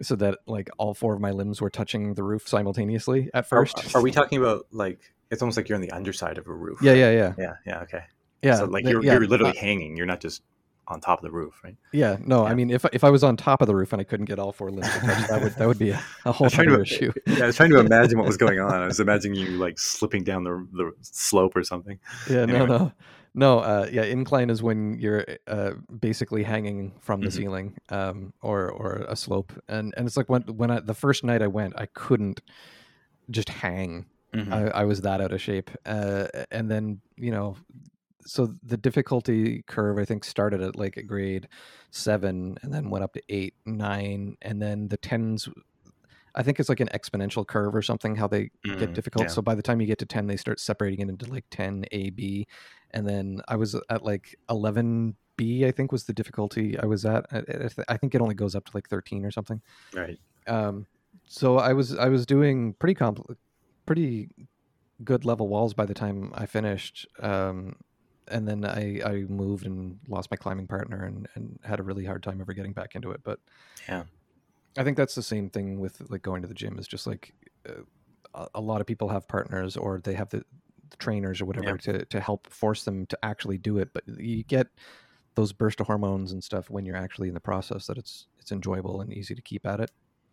so that like all four of my limbs were touching the roof simultaneously at first are we talking about like it's almost like you're on the underside of a roof? yeah yeah yeah yeah, yeah. Okay. yeah So like you're yeah, you're literally uh, hanging. You're not just on top of the roof, right? yeah no i mean if, if i was on top of the roof and i couldn't get all four limbs touch, that would that would be a, a whole other to issue yeah, I was trying to imagine what was going on. I was imagining you like slipping down the the slope or something. yeah Anyway. no no uh yeah incline is when you're uh basically hanging from the Mhm. ceiling um or or a slope and and it's like when when i the first night i went i couldn't just hang Mhm. I, I was that out of shape uh and then you know so the difficulty curve i think started at like a grade seven and then went up to eight nine and then the tens i think it's like an exponential curve or something how they get Mm, difficult yeah. so by the time you get to 10 they start separating it into like 10 a b and then i was at like 11 B, I think was the difficulty I was at. I, I I think it only goes up to like 13 or something. Right. Um, so I was I was doing pretty compl- pretty good level walls by the time I finished. Um, and then I, I moved and lost my climbing partner and, and had a really hard time ever getting back into it. But Yeah. I think that's the same thing with like going to the gym is just like uh, a, lot of people have partners or they have the, the trainers or whatever Yeah. to, to help force them to actually do it. But you get those burst of hormones and stuff when you're actually in the process that it's it's enjoyable and easy to keep at it.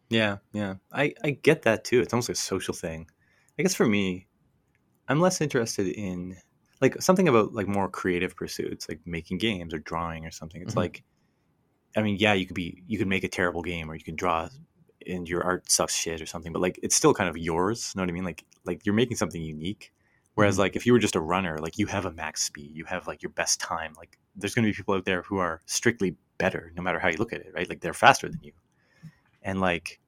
Yeah, yeah. I, I get that too. It's almost like a social thing. I guess for me, I'm less interested in like something about like more creative pursuits, like making games or drawing or something. It's Mhm. like I mean, yeah, you could be you could make a terrible game or you could draw and your art sucks shit or something, but like it's still kind of yours. You know what I mean? Like like you're making something unique. Whereas Mhm. like if you were just a runner, like you have a max speed, you have like your best time. Like there's gonna be people out there who are strictly better, no matter how you look at it, right? Like they're faster than you. And like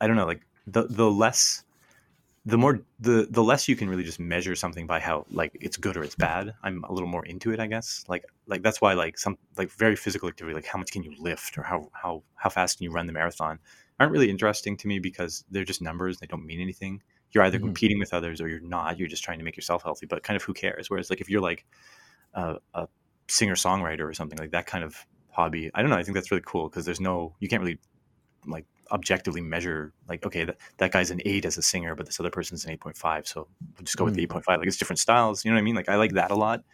I don't know, like the the less the more the the less you can really just measure something by how like it's good or it's bad. I'm a little more into it, I guess. Like like that's why like some like very physical activity, like how much can you lift or how how how fast can you run the marathon, aren't really interesting to me because they're just numbers. They don't mean anything. You're either Mhm. competing with others or you're not. You're just trying to make yourself healthy. But kind of who cares? Whereas like if you're like a, a singer songwriter or something like that kind of hobby, I don't know. I think that's really cool because there's no you can't really like objectively measure like okay that, that guy's an 8 as a singer but this other person's an 8.5 so we'll just go with the hmm. 8.5 like it's different styles you know what i mean? Like i like that a lot.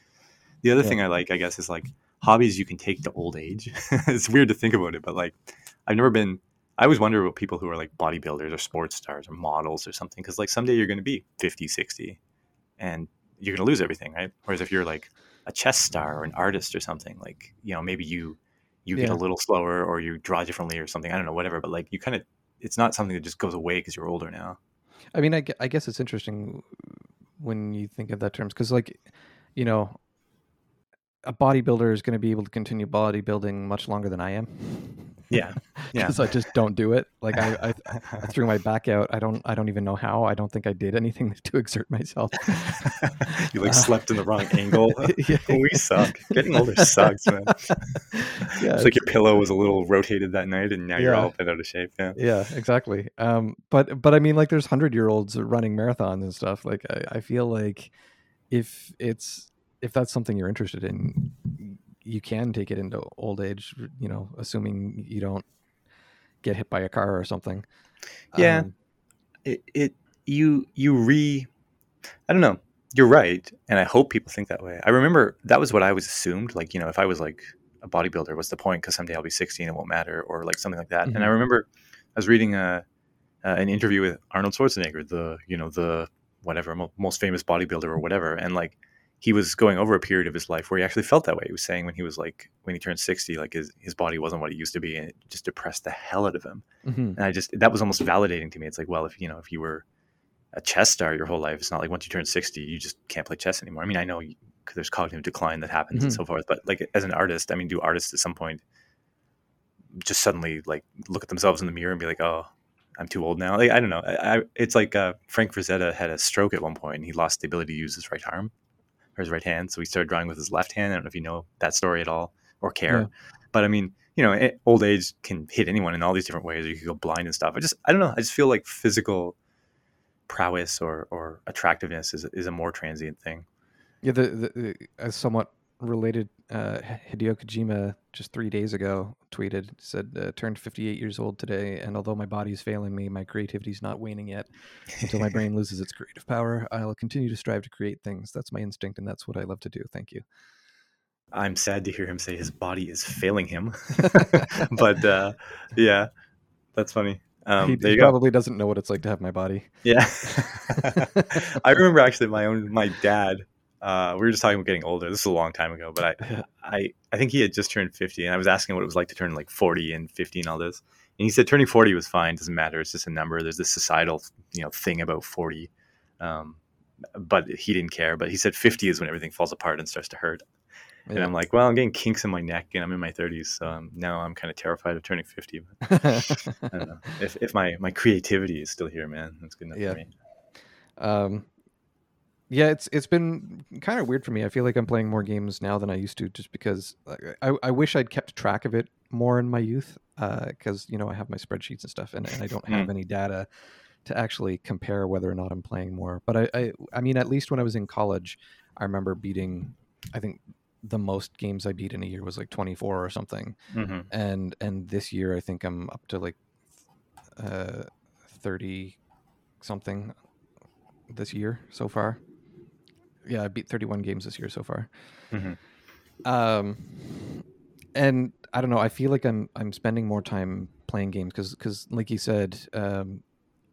The other Yeah. thing i like i guess is like hobbies you can take to old age. It's weird to think about it but like i've never been i always wonder about people who are like bodybuilders or sports stars or models or something because like someday you're going to be 50 60 and you're going to lose everything right? Whereas if you're like a chess star or an artist or something like you know maybe you you get a little slower or you draw differently or something i don't know whatever but like you kind of it's not something that just goes away because you're older now. I mean, I, I guess it's interesting when you think of that terms because, like, you know, a bodybuilder is going to be able to continue bodybuilding much longer than I am. Yeah, yeah. because I just don't do it. Like I, I, I threw my back out. I don't, I don't even know how. I don't think I did anything to exert myself. you like Uh, slept in the wrong angle yeah, we suck getting older sucks man yeah, it's like your pillow was a little rotated that night and now you're all bent out of shape yeah yeah, exactly. Um, but, but I mean, like, there's hundred year olds running marathons and stuff. Like, I, I feel like if it's if that's something you're interested in, you can take it into old age. You know, assuming you don't get hit by a car or something. Yeah. Um, it, it you you re i don't know you're right and i hope people think that way i remember that was what i was assumed like you know if i was like a bodybuilder what's the point because someday i'll be 60 and it won't matter or like something like that and i Mhm. remember i was reading a, uh, an interview with arnold schwarzenegger the you know the whatever mo- most famous bodybuilder or whatever and like he was going over a period of his life where he actually felt that way he was saying when he was like when he turned 60 like his, his body wasn't what it used to be and it just depressed the hell out of him mhm. and I just that was almost validating to me. It's like, well, if you know, if you were a chess star your whole life, it's not like once you turn sixty, you just can't play chess anymore. I mean, I know you, there's cognitive decline that happens and Mhm. so forth, but like as an artist, I mean, do artists at some point just suddenly like look at themselves in the mirror and be like, oh, I'm too old now? Like, I don't know. I, I, it's like uh, Frank Frazetta had a stroke at one point and he lost the ability to use his right arm or his right hand, so he started drawing with his left hand. I don't know if you know that story at all or care, Yeah. but I mean you know, eh, old age can hit anyone in all these different ways. Or you could go blind and stuff. I just, I don't know. I just feel like physical prowess or, or attractiveness is, is a more transient thing. Yeah, the, the, the somewhat related uh, Hideo Kojima just three days ago tweeted said uh, turned 58 years old today, and although my body is failing me, my creativity is not waning yet. Until my brain loses its creative power, I'll continue to strive to create things. That's my instinct, and that's what I love to do. Thank you. I'm sad to hear him say his body is failing him, but uh, yeah, that's funny. Um, he he probably doesn't know what it's like to have my body. Yeah. I remember actually my own my dad. Uh, we were just talking about getting older. This is a long time ago, but I, I I think he had just turned fifty, and I was asking what it was like to turn like forty and fifty and all this. And he said turning forty was fine, doesn't matter. It's just a number. There's this societal you know thing about forty, um, but he didn't care. But he said fifty is when everything falls apart and starts to hurt. And I'm like, well, I'm getting kinks in my neck, and I'm in my thirties, so um, now I'm kind of terrified of turning fifty. But I don't know if if my my creativity is still here, man. That's good enough Yeah. for me. um, Yeah, it's it's been kind of weird for me. I feel like I'm playing more games now than I used to, just because I, I wish I'd kept track of it more in my youth. Because uh, you know I have my spreadsheets and stuff, and, and I don't have mm. any data to actually compare whether or not I'm playing more. But I, I I mean, at least when I was in college, I remember beating. I think the most games I beat in a year was like 24 or something, mm-hmm. and and this year I think I'm up to like uh, 30 something this year so far yeah, I beat 31 games this year so far. Mm-hmm. Um, and I don't know. I feel like I'm I'm spending more time playing games because because like you said, um,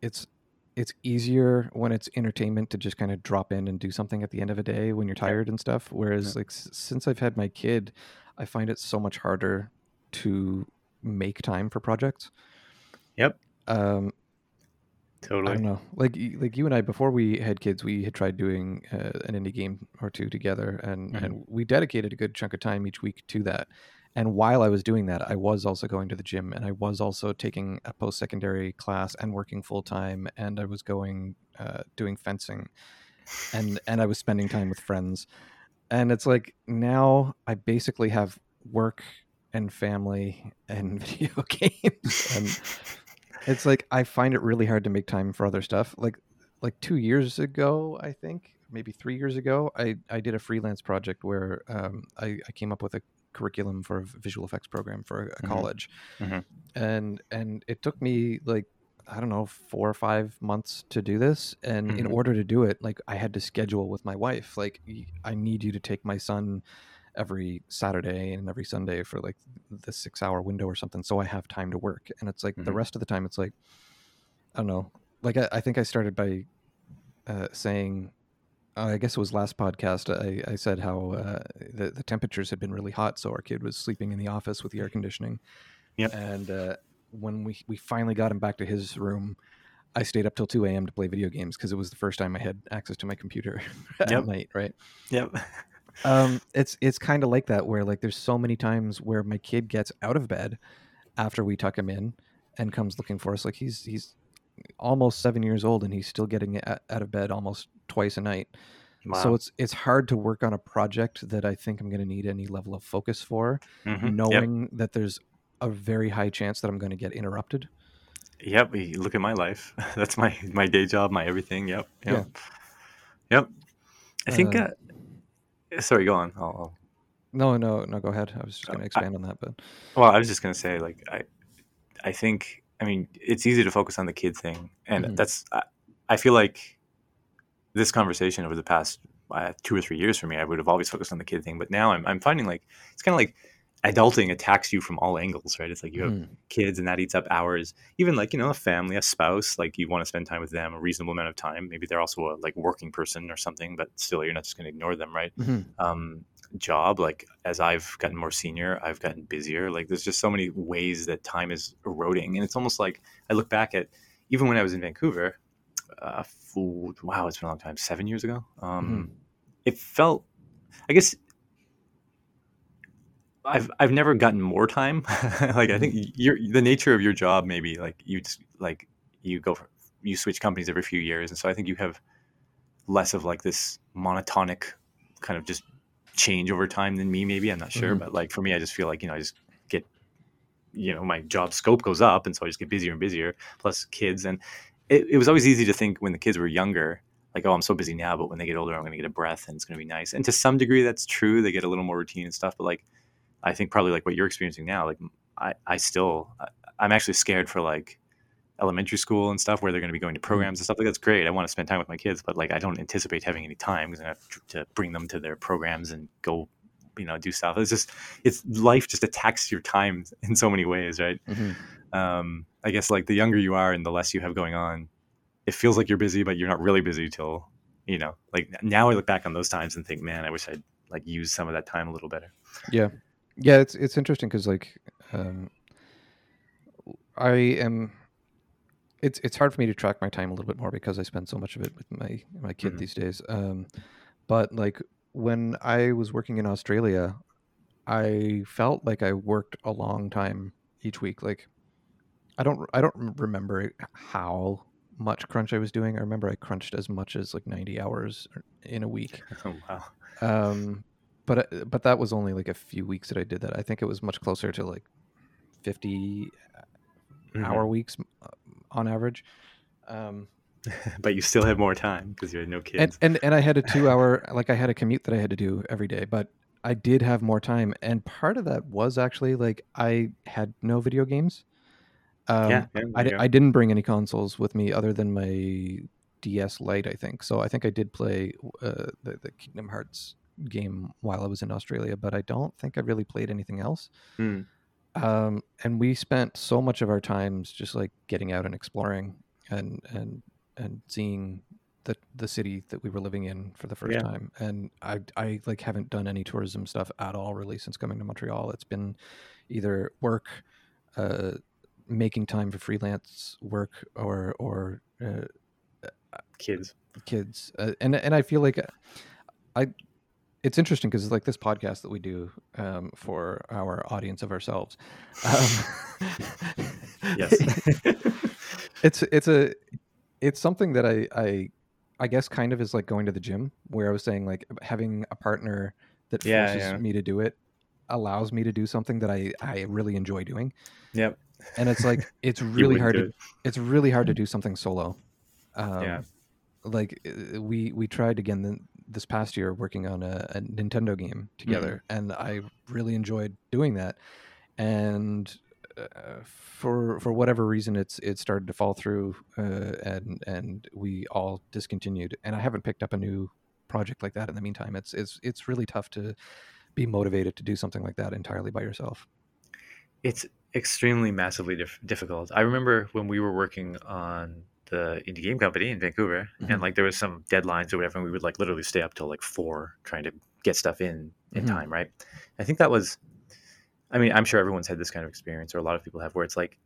it's it's easier when it's entertainment to just kind of drop in and do something at the end of a day when you're tired and stuff. Whereas yeah. like s- since I've had my kid, I find it so much harder to make time for projects. Yep. Um, Totally. I don't know. Like like you and I before we had kids, we had tried doing uh, an indie game or two together, and mm-hmm. and we dedicated a good chunk of time each week to that. And while I was doing that, I was also going to the gym, and I was also taking a post secondary class and working full time, and I was going uh, doing fencing, and and I was spending time with friends. And it's like now I basically have work and family and video games and it's like I find it really hard to make time for other stuff. Like like two years ago, I think maybe three years ago, I I did a freelance project where um, I, I came up with a curriculum for a visual effects program for a, mm-hmm. college, mm-hmm. and and it took me like I don't know four or five months to do this, and mm-hmm. in order to do it, like I had to schedule with my wife. Like I need you to take my son every Saturday and every Sunday for like the six hour window or something. So I have time to work. And it's like mm-hmm. the rest of the time, it's like, I don't know. Like I, I think I started by uh, saying, uh, I guess it was last podcast. I, I said how uh, the, the temperatures had been really hot. So our kid was sleeping in the office with the air conditioning. Yeah. And uh, when we, we finally got him back to his room, I stayed up till 2 a.m. to play video games because it was the first time I had access to my computer at yep. night, right? Yep um, it's it's kind of like that where like there's so many times where my kid gets out of bed after we tuck him in and comes looking for us. Like he's he's almost seven years old and he's still getting out of bed almost twice a night. Wow. So it's it's hard to work on a project that I think I'm going to need any level of focus for, mm-hmm. knowing yep. that there's a very high chance that I'm going to get interrupted. Yep, look at my life. That's my my day job, my everything. Yep, yep, yeah. yep. I think uh, uh, Sorry, go on. I'll, I'll... No, no, no. Go ahead. I was just going to expand I, on that, but well, I was just going to say, like, I, I think, I mean, it's easy to focus on the kid thing, and mm-hmm. that's, I, I, feel like this conversation over the past uh, two or three years for me, I would have always focused on the kid thing, but now I'm, I'm finding like it's kind of like adulting attacks you from all angles, right? It's like you have mm. kids and that eats up hours. Even like, you know, a family, a spouse, like you want to spend time with them a reasonable amount of time. Maybe they're also a like working person or something, but still you're not just going to ignore them, right? Mm-hmm. Um, job, like as I've gotten more senior, I've gotten busier. Like there's just so many ways that time is eroding. And it's almost like I look back at even when I was in Vancouver, uh, wow, it's been a long time, seven years ago. Um, mm-hmm. It felt, I guess I've I've never gotten more time. like I think mm-hmm. your the nature of your job maybe like you just like you go for, you switch companies every few years, and so I think you have less of like this monotonic kind of just change over time than me. Maybe I'm not sure, mm-hmm. but like for me, I just feel like you know I just get you know my job scope goes up, and so I just get busier and busier. Plus kids, and it, it was always easy to think when the kids were younger like, oh, I'm so busy now, but when they get older, I'm going to get a breath and it's going to be nice. And to some degree, that's true. They get a little more routine and stuff. But like, I think probably like what you're experiencing now, like I, I still, I'm actually scared for like elementary school and stuff where they're going to be going to mm-hmm. programs and stuff like that's great. I want to spend time with my kids, but like I don't anticipate having any time because I have to bring them to their programs and go, you know, do stuff. It's just, it's life just attacks your time in so many ways, right? Mm-hmm. Um, I guess like the younger you are and the less you have going on, it feels like you're busy, but you're not really busy till, you know, like now I look back on those times and think, man, I wish I'd like used some of that time a little better. Yeah yeah it's it's interesting because like um, i am it's it's hard for me to track my time a little bit more because i spend so much of it with my my kid mm-hmm. these days um, but like when i was working in australia i felt like i worked a long time each week like i don't i don't remember how much crunch I was doing. I remember I crunched as much as like 90 hours in a week. Oh wow. Um, but uh, but that was only like a few weeks that I did that. I think it was much closer to like 50 Mhm. hour weeks uh, on average. Um, but you still have more time because you had no kids. and and and I had a two hour like I had a commute that I had to do every day, but I did have more time, and part of that was actually like I had no video games. Um, yeah, I, there di- you I didn't bring any consoles with me other than my DS Lite, I think. So I think I did play uh, the, the Kingdom Hearts game while I was in Australia, but I don't think I really played anything else. Hmm. Um, and we spent so much of our times just like getting out and exploring and and and seeing the the city that we were living in for the first Yeah. time. And I I like haven't done any tourism stuff at all really since coming to Montreal. It's been either work, uh, making time for freelance work, or or uh, Kids. kids. Uh, and and I feel like I it's interesting because it's like this podcast that we do um, for our audience of ourselves. Um, Yes. it's it's a it's something that I I I guess kind of is like going to the gym where I was saying like having a partner that Yeah, forces yeah. me to do it allows me to do something that I I really enjoy doing yep. and it's like it's really hard to it. it's really hard to do something solo um, Yeah. like uh, we we tried again this past year working on a, a nintendo game together and i really enjoyed doing that. And uh, for for whatever reason it's it started to fall through uh, and and we all discontinued. And i haven't picked up a new project like that in the meantime. It's it's it's really tough to be motivated to do something like that entirely by yourself. It's extremely massively dif- difficult. I remember when we were working on the indie game company in Vancouver, Mhm. and like there was some deadlines or whatever, and we would like literally stay up till like four trying to get stuff in in Mhm. time, right? I think that was. I mean, I'm sure everyone's had this kind of experience, or a lot of people have, where it's like,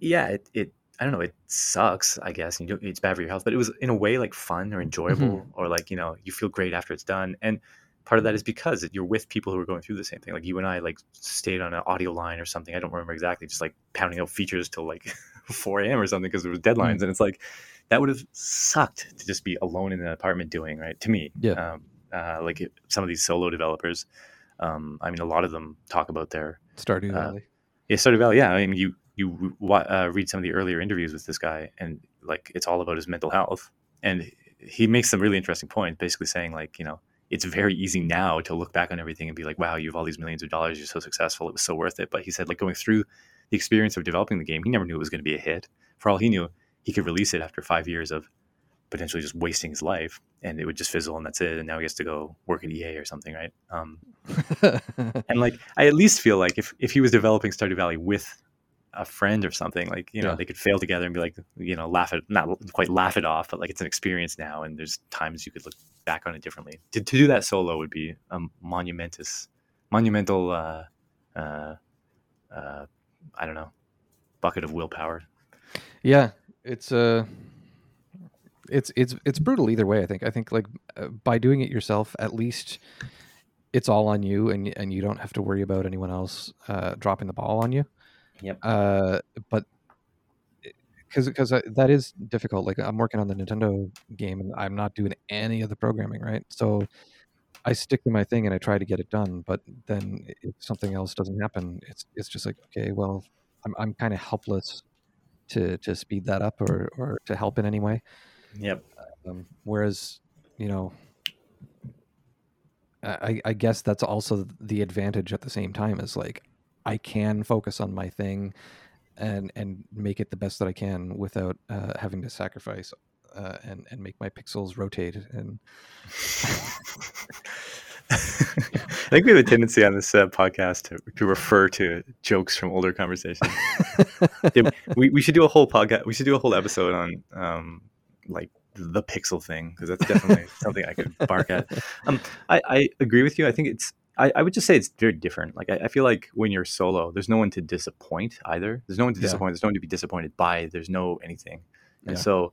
yeah, it, it I don't know, it sucks, I guess, and you do, it's bad for your health, but it was in a way like fun or enjoyable, or like you know, you feel great after it's done, and part of that is because you're with people who are going through the same thing. Like you and I, like stayed on an audio line or something. I don't remember exactly, just like pounding out features till like 4 a.m. or something because there was deadlines, and it's like that would have sucked to just be alone in an apartment doing right to me. Yeah. Um, uh, like it- some of these solo developers, um, I mean, a lot of them talk about their stardew Uh, valley yeah, Stardew Valley. Yeah, I mean, you you uh, read some of the earlier interviews with this guy, and like it's all about his mental health, and he makes some really interesting points, basically saying like, you know, it's very easy now to look back on everything and be like, wow, you have all these millions of dollars, you're so successful, it was so worth it. But he said like going through the experience of developing the game, he never knew it was going to be a hit. For all he knew, he could release it after five years of potentially just wasting his life, and it would just fizzle, and that's it. And now he has to go work at EA or something, right? Um, and like I at least feel like if if he was developing Stardew Valley with a friend or something, like you know, Yeah. they could fail together and be like, you know, laugh at not quite laugh it off, but like it's an experience now, and there's times you could look back on it differently. To, to do that solo would be a monumentous, monumental, uh, uh, uh, I don't know, bucket of willpower. Yeah, it's uh it's it's it's brutal either way. I think. I think like uh, by doing it yourself, at least it's all on you, and and you don't have to worry about anyone else uh, dropping the ball on you. Yep. Uh, but because because that is difficult. Like I'm working on the Nintendo game, and I'm not doing any of the programming, right? So I stick to my thing and I try to get it done. But then if something else doesn't happen, it's it's just like okay, well, I'm I'm kind of helpless to to speed that up or or to help in any way. Yep. Um, whereas, you know, I, I guess that's also the advantage at the same time is like I can focus on my thing and and make it the best that I can without uh, having to sacrifice uh, and and make my pixels rotate and I think we have a tendency on this uh, podcast to, to refer to jokes from older conversations. Yeah, we, we should do a whole podcast. We should do a whole episode on um, like the pixel thing because that's definitely something I could bark at. Um, I, I agree with you. I think it's. I, I would just say it's very different. Like I, I feel like when you're solo, there's no one to disappoint either. There's no one to Yeah. disappoint. There's no one to be disappointed by. There's no anything, and Yeah. so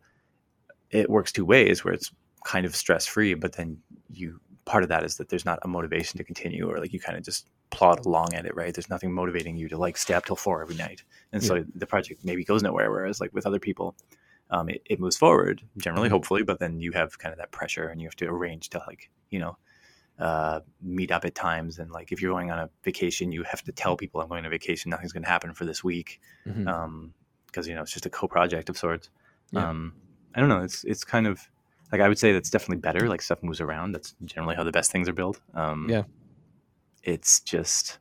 it works two ways where it's kind of stress free, but then you part of that is that there's not a motivation to continue or like you kind of just plod along at it, right? There's nothing motivating you to like stay up till four every night. And so the project maybe goes nowhere. Whereas like with other people, um, it, it moves forward generally, Mhm. hopefully. But then you have kind of that pressure, and you have to arrange to like you know uh, meet up at times. And like if you're going on a vacation, you have to tell people I'm going on vacation. Nothing's going to happen for this week Mhm. um because you know it's just a co-project of sorts Yeah. um i don't know it's it's kind of like i would say that's definitely better like stuff moves around that's generally how the best things are built um Yeah. it's just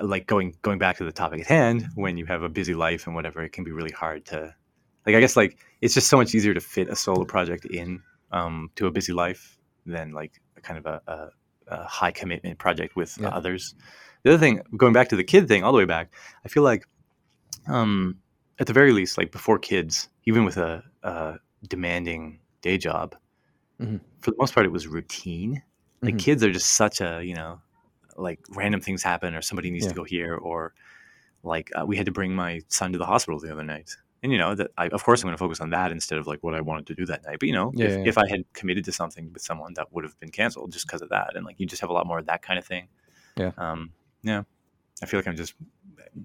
like going going back to the topic at hand when you have a busy life and whatever it can be really hard to like i guess like it's just so much easier to fit a solo project in um to a busy life than like a kind of a, a, a high commitment project with Yeah. others the other thing going back to the kid thing all the way back i feel like um at the very least like before kids even with a, a demanding day job Mhm. for the most part it was routine like Mhm. kids are just such a you know like random things happen or somebody needs Yeah. to go here or like uh, we had to bring my son to the hospital the other night and you know that I, of course i'm going to focus on that instead of like what i wanted to do that night but you know Yeah, if, yeah. if i had committed to something with someone that would have been canceled just because of that and like you just have a lot more of that kind of thing Yeah. um yeah i feel like i'm just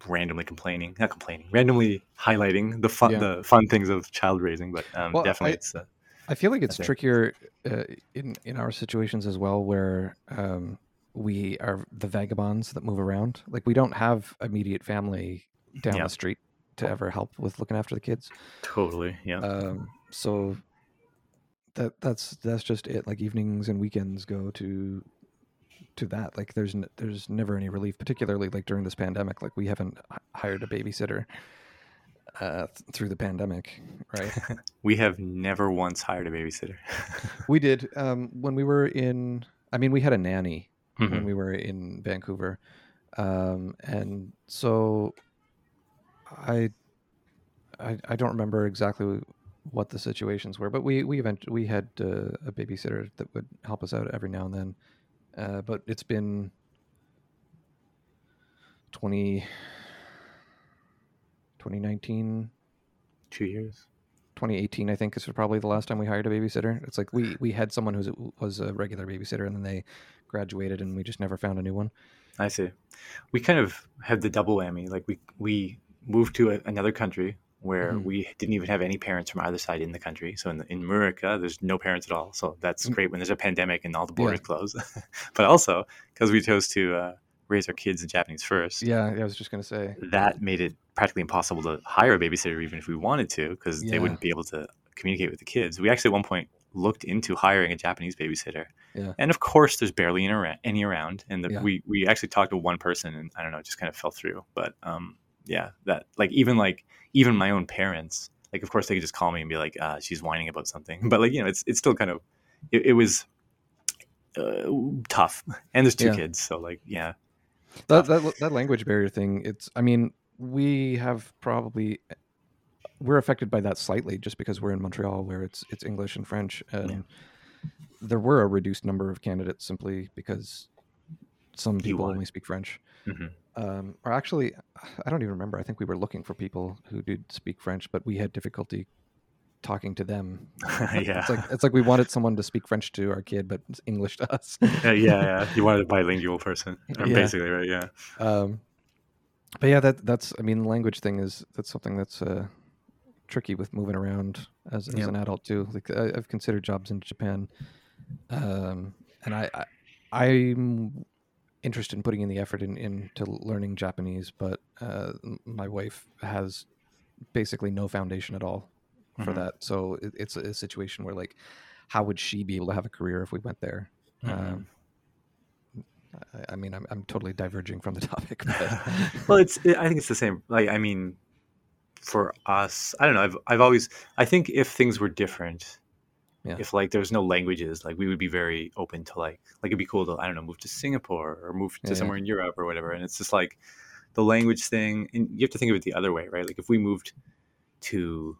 randomly complaining not complaining randomly highlighting the fun Yeah. the fun things of child raising but um Well, definitely I- it's uh, I feel like it's trickier uh, in in our situations as well, where um, we are the vagabonds that move around. Like we don't have immediate family down Yeah. the street to ever help with looking after the kids. totally yeah Um, so that that's that's just it. Like evenings and weekends go to to that. Like there's n- there's never any relief, particularly like during this pandemic. Like we haven't h- hired a babysitter uh, th- through the pandemic, right? we have never once hired a babysitter We did um, when we were in. I mean, we had a nanny when Mhm. we were in Vancouver, um, and so I, I, I don't remember exactly what the situations were, but we we event we had uh, a babysitter that would help us out every now and then. Uh, but it's been 20, 2019 two years 2018 i think is probably the last time we hired a babysitter it's like we we had someone who was a regular babysitter and then they graduated and we just never found a new one I see. We kind of had the double whammy. Like we we moved to a, another country where Mhm. we didn't even have any parents from either side in the country. So in, in America, there's no parents at all. So that's Mm. great when there's a pandemic and all the Yeah. borders closed. but also because we chose to uh, raise our kids in Japanese first, yeah i was just going to say that made it practically impossible to hire a babysitter even if we wanted to because Yeah. they wouldn't be able to communicate with the kids. We actually at one point looked into hiring a Japanese babysitter. Yeah. And of course, there's barely any around, any around. And the, Yeah. we we actually talked to one person, and I don't know, it just kind of fell through. But um, yeah, that like even like even my own parents, like of course they could just call me and be like, uh, she's whining about something. But like you know, it's it's still kind of it, it was uh, tough. And there's two Yeah. kids, so like yeah, that, that that language barrier thing it's i mean we have probably we're affected by that slightly just because we're in montreal where it's it's english and french and there were a reduced number of candidates simply because some people only speak french Mhm. Um, or actually i don't even remember i think we were looking for people who did speak french but we had difficulty talking to them yeah. it's like it's like we wanted someone to speak french to our kid but it's english to us yeah, yeah, yeah. You wanted a bilingual person, Yeah. basically, right? Yeah. um, but yeah, that that's I mean, the language thing is that's something that's uh, tricky with moving around as, as Yeah. an adult too. Like I, I've considered jobs in Japan, um, and I, I I'm interested in putting in the effort in into learning Japanese, but uh, my wife has basically no foundation at all for Mhm. that. So it, it's a situation where like, how would she be able to have a career if we went there? Mhm. Um, I, I mean, I'm, I'm totally diverging from the topic. But well, it's. I think it's the same. Like, I mean, for us, I don't know. I've I've always. I think if things were different, Yeah. if like there was no languages, like we would be very open to like like it'd be cool to I don't know move to Singapore or move to Yeah, yeah. somewhere in Europe or whatever. And it's just like the language thing, and you have to think of it the other way, right? Like if we moved to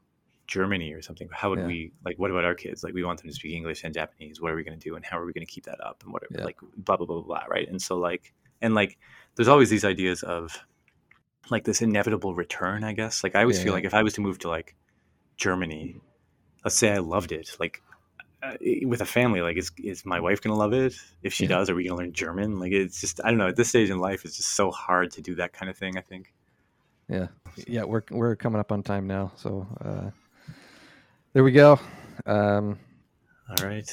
Germany or something, how would we like? What about our kids? Like we want them to speak English and Japanese. What are we going to do, and how are we going to keep that up, and whatever, like blah blah blah blah, blah, right? And so like and like there's always these ideas of like this inevitable return, I guess. Like I always feel like if I was to move to like Germany, let's say I loved it, like with a family, like is is my wife gonna love it? If she Yeah. does, are we gonna learn German? Like it's just I don't know. At this stage in life, it's just so hard to do that kind of thing. I think. Yeah, yeah, we're we're coming up on time now, so uh, there we go. Um, All right.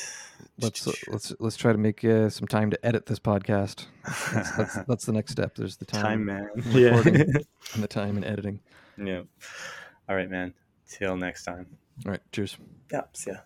let's let's let's try to make uh, some time to edit this podcast. That's, that's, that's the next step. There's the time, time, man. Yeah. and the time and editing. yeah. All right, man. Till next time. All right, cheers. Yeah. See ya.